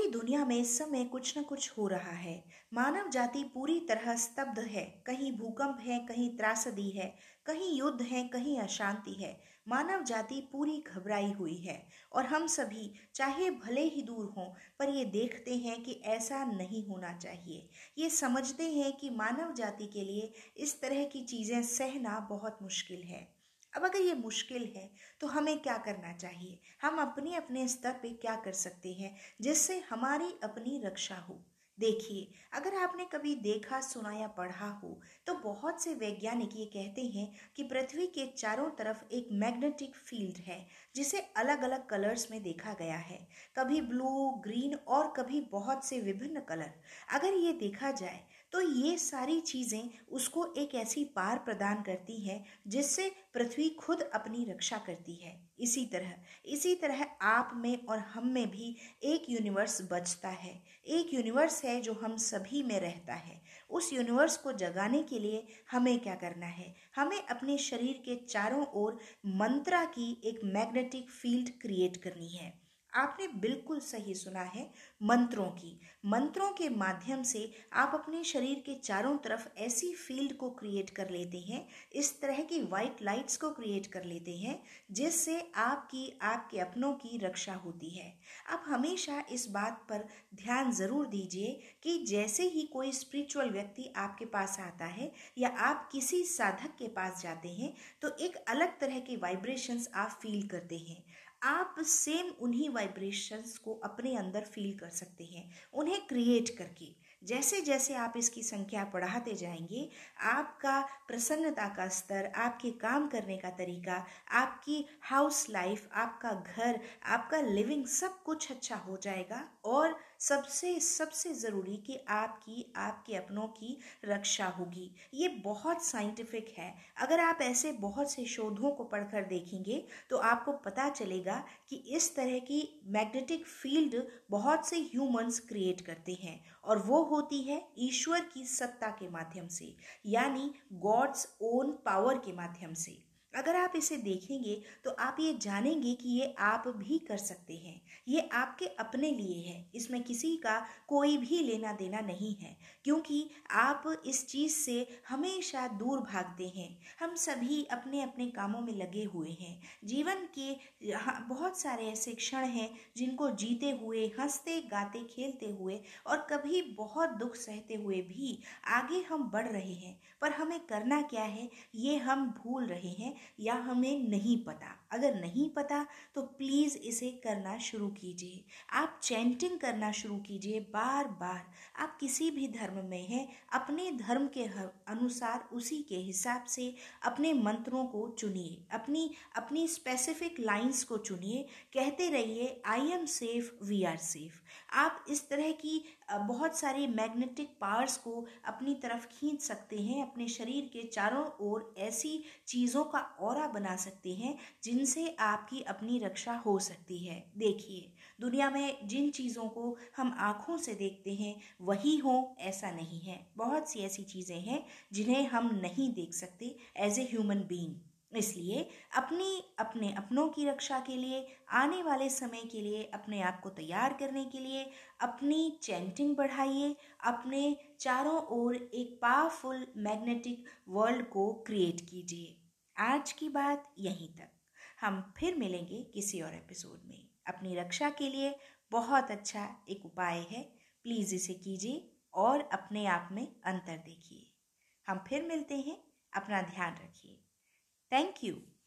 पूरी दुनिया में इस समय कुछ न कुछ हो रहा है। मानव जाति पूरी तरह स्तब्ध है। कहीं भूकंप है, कहीं त्रासदी है, कहीं युद्ध है, कहीं अशांति है। मानव जाति पूरी घबराई हुई है। और हम सभी, चाहे भले ही दूर हों, पर ये देखते हैं कि ऐसा नहीं होना चाहिए। ये समझते हैं कि मानव जाति के लिए इस तरह की चीज़ें सहना बहुत मुश्किल है। अब अगर ये मुश्किल है तो हमें क्या करना चाहिए? हम अपने अपने स्तर पे क्या कर सकते हैं जिससे हमारी अपनी रक्षा हो? देखिए, अगर आपने कभी देखा, सुना या पढ़ा हो तो बहुत से वैज्ञानिक ये कहते हैं कि पृथ्वी के चारों तरफ़ एक मैग्नेटिक फ़ील्ड है, जिसे अलग अलग कलर्स में देखा गया है। कभी ब्लू, ग्रीन और कभी बहुत से विभिन्न कलर। अगर ये देखा जाए तो ये सारी चीज़ें उसको एक ऐसी पार प्रदान करती है जिससे पृथ्वी खुद अपनी रक्षा करती है। इसी तरह इसी तरह आप में और हम में भी एक यूनिवर्स बचता है। एक यूनिवर्स है जो हम सभी में रहता है। उस यूनिवर्स को जगाने के लिए हमें क्या करना है? हमें अपने शरीर के चारों ओर मंत्रा की एक मैग्नेटिक फ़ील्ड क्रिएट करनी है। आपने बिल्कुल सही सुना है मंत्रों की। मंत्रों के माध्यम से आप अपने शरीर के चारों तरफ़ ऐसी फ़ील्ड को क्रिएट कर लेते हैं, इस तरह की वाइट लाइट्स को क्रिएट कर लेते हैं, जिससे आपकी, आपके अपनों की रक्षा होती है। आप हमेशा इस बात पर ध्यान ज़रूर दीजिए कि जैसे ही कोई स्पिरिचुअल व्यक्ति आपके पास आता है या आप किसी साधक के पास जाते हैं तो एक अलग तरह के वाइब्रेशंस आप फील करते हैं। आप सेम उन्हीं वाइब्रेशंस को अपने अंदर फील कर सकते हैं, उन्हें क्रिएट करके। जैसे जैसे आप इसकी संख्या बढ़ाते जाएँगे, आपका प्रसन्नता का स्तर, आपके काम करने का तरीका, आपकी हाउस लाइफ आपका घर, आपका लिविंग सब कुछ अच्छा हो जाएगा और सबसे सबसे ज़रूरी कि आपकी, आपके अपनों की रक्षा होगी। ये बहुत साइंटिफिक है। अगर आप ऐसे बहुत से शोधों को पढ़कर देखेंगे तो आपको पता चलेगा कि इस तरह की मैग्नेटिक फ़ील्ड बहुत से ह्यूमंस क्रिएट करते हैं और वो होती है ईश्वर की सत्ता के माध्यम से, यानी गॉड्स ओन पावर के माध्यम से। अगर आप इसे देखेंगे तो आप ये जानेंगे कि ये आप भी कर सकते हैं। ये आपके अपने लिए है। इसमें किसी का कोई भी लेना देना नहीं है, क्योंकि आप इस चीज़ से हमेशा दूर भागते हैं। हम सभी अपने अपने कामों में लगे हुए हैं। जीवन के बहुत सारे ऐसे क्षण हैं, जिनको जीते हुए, हँसते, गाते, खेलते हुए और कभी बहुत दुख सहते हुए भी आगे हम बढ़ रहे हैं। पर हमें करना क्या है, ये हम भूल रहे हैं। या हमें नहीं पता। अगर नहीं पता तो प्लीज़ इसे करना शुरू कीजिए। आप चैंटिंग करना शुरू कीजिए बार बार आप किसी भी धर्म में हैं, अपने धर्म के अनुसार उसी के हिसाब से अपने मंत्रों को चुनिए। अपनी अपनी स्पेसिफिक लाइंस को चुनिए। कहते रहिए I am safe we are safe आप इस तरह की बहुत सारी मैग्नेटिक पावर्स को अपनी तरफ़ खींच सकते हैं, अपने शरीर के चारों ओर ऐसी चीज़ों का और बना सकते हैं जिनसे आपकी अपनी रक्षा हो सकती है। देखिए, दुनिया में जिन चीज़ों को हम आँखों से देखते हैं, वही हो ऐसा नहीं है। बहुत सी ऐसी चीज़ें हैं जिन्हें हम नहीं देख सकते एज ए ह्यूमन बींग इसलिए अपनी, अपने अपनों की रक्षा के लिए, आने वाले समय के लिए, अपने आप को तैयार करने के लिए, अपनी चैंटिंग बढ़ाइए, अपने चारों ओर एक पावरफुल मैग्नेटिक वर्ल्ड को क्रिएट कीजिए। आज की बात यहीं तक। हम फिर मिलेंगे किसी और एपिसोड में। अपनी रक्षा के लिए बहुत अच्छा एक उपाय है। प्लीज़ इसे कीजिए और अपने आप में अंतर देखिए। हम फिर मिलते हैं। अपना ध्यान रखिए। Thank you.